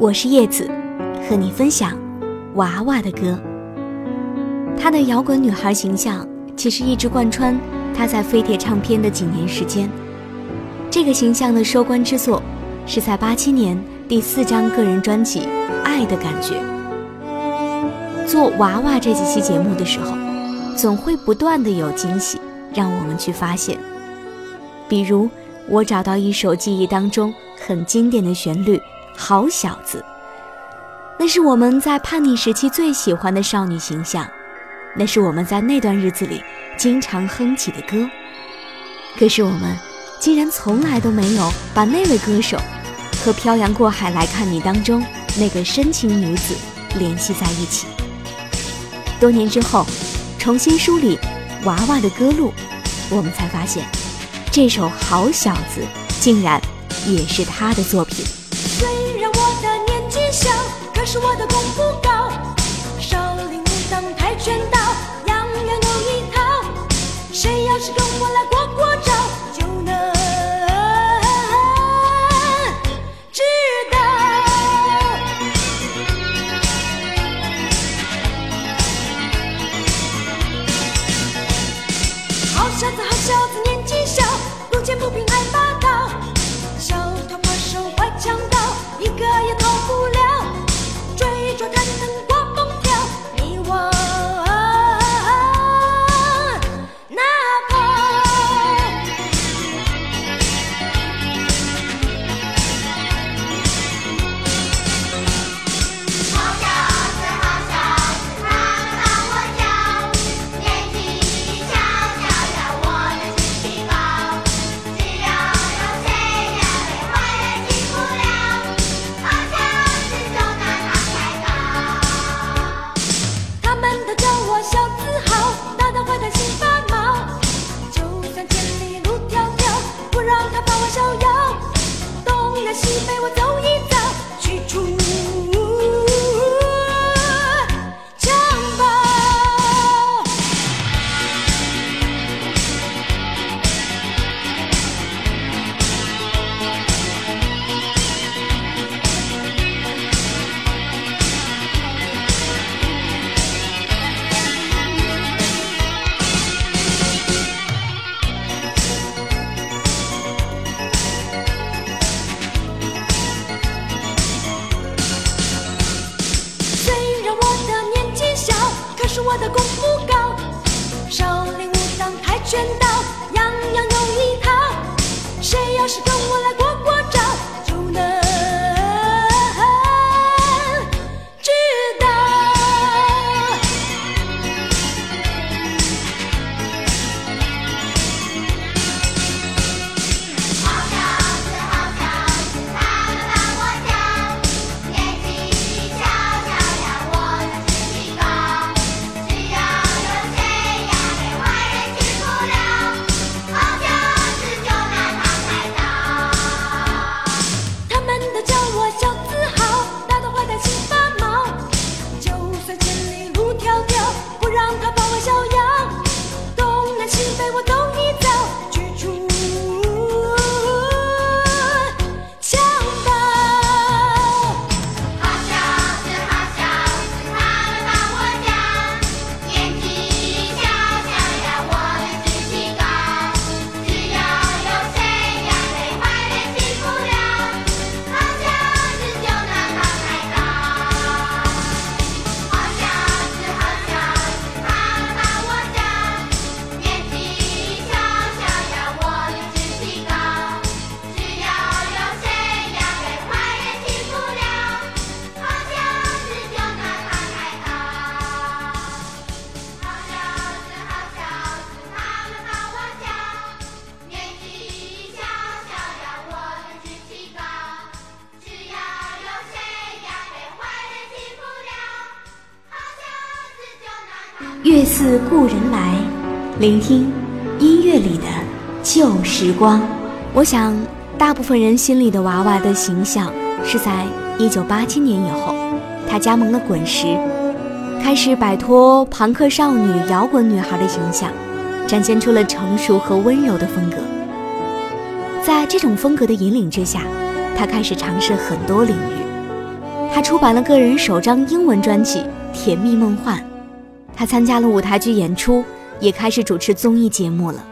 我是叶子，和你分享娃娃的歌。她的摇滚女孩形象其实一直贯穿她在飞碟唱片的几年时间。这个形象的收官之作，是在八七年第四张个人专辑《爱的感觉》。做娃娃这几期节目的时候，总会不断的有惊喜让我们去发现，比如。我找到一首记忆当中很经典的旋律，《好小子》，那是我们在叛逆时期最喜欢的少女形象，那是我们在那段日子里经常哼起的歌。可是我们竟然从来都没有把那位歌手和《漂洋过海来看你》当中那个深情女子联系在一起。多年之后，重新梳理娃娃的歌路，我们才发现。这首《好小子》竟然也是他的作品。是我的功夫高，少林武当跆拳道，样样有一套。谁要是跟我来过过招，就能知道。好小子。当跆月似故人来，聆听音乐里的旧时光。我想，大部分人心里的娃娃的形象是在一九八七年以后，他加盟了滚石，开始摆脱朋克少女、摇滚女孩的形象，展现出了成熟和温柔的风格。在这种风格的引领之下，他开始尝试很多领域，他出版了个人首张英文专辑《甜蜜梦幻》，他参加了舞台剧演出，也开始主持综艺节目了。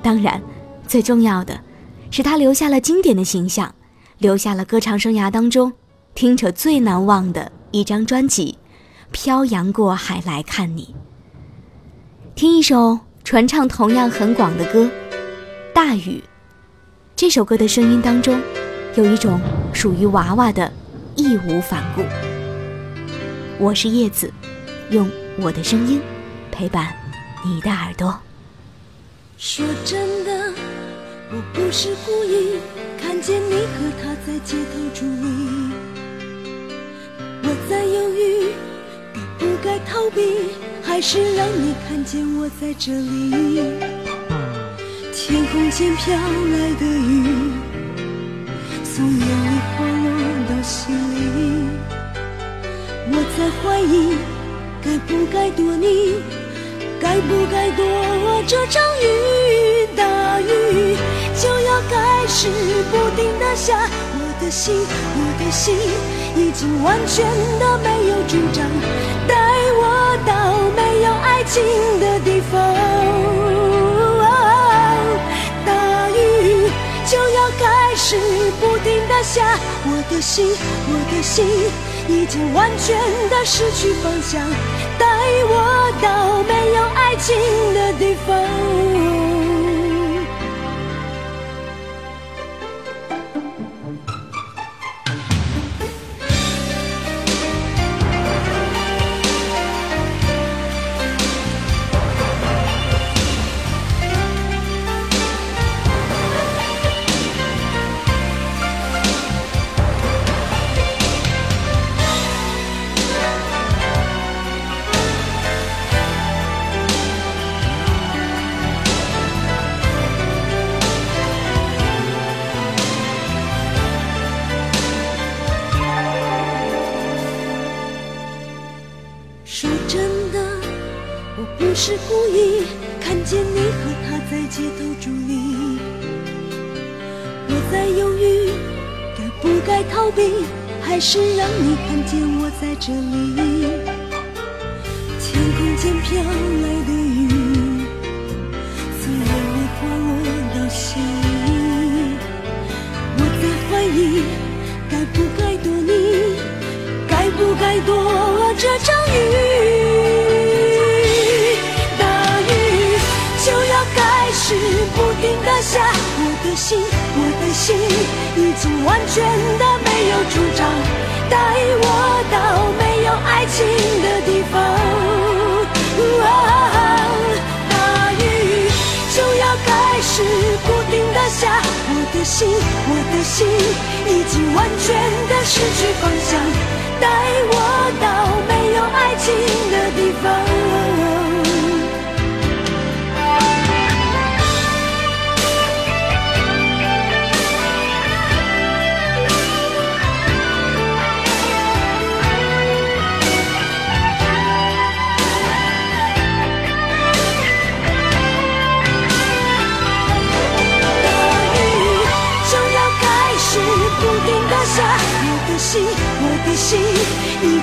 当然，最重要的，是他留下了经典的形象，留下了歌唱生涯当中听着最难忘的一张专辑《漂洋过海来看你》。听一首传唱同样很广的歌，《大雨》。这首歌的声音当中，有一种属于娃娃的义无反顾。我是叶子，用我的声音陪伴你的耳朵。说真的，我不是故意看见你和他在街头伫立，我在犹豫该不该逃避，还是让你看见我在这里。天空间飘来的雨，从眼里滑落到心里。我在怀疑，该不该躲你，该不该躲这场雨？大雨就要开始不停的下，我的心，我的心已经完全的没有主张，带我到没有爱情的地方。大雨就要开始不停的下，我的心，我的心已经完全的失去方向，我到没有爱情的地方。无意看见你和他在街头伫立，我在犹豫该不该逃避，还是让你看见我在这里。天空间飘来的雨，从眼里滑落到心里。我在怀疑该不该躲你，该不该躲这下，我的心，我的心已经完全的没有主张，带我到没有爱情的地方。大雨就要开始不停的下，我的心，我的心已经完全的失去方向，带我到没有爱情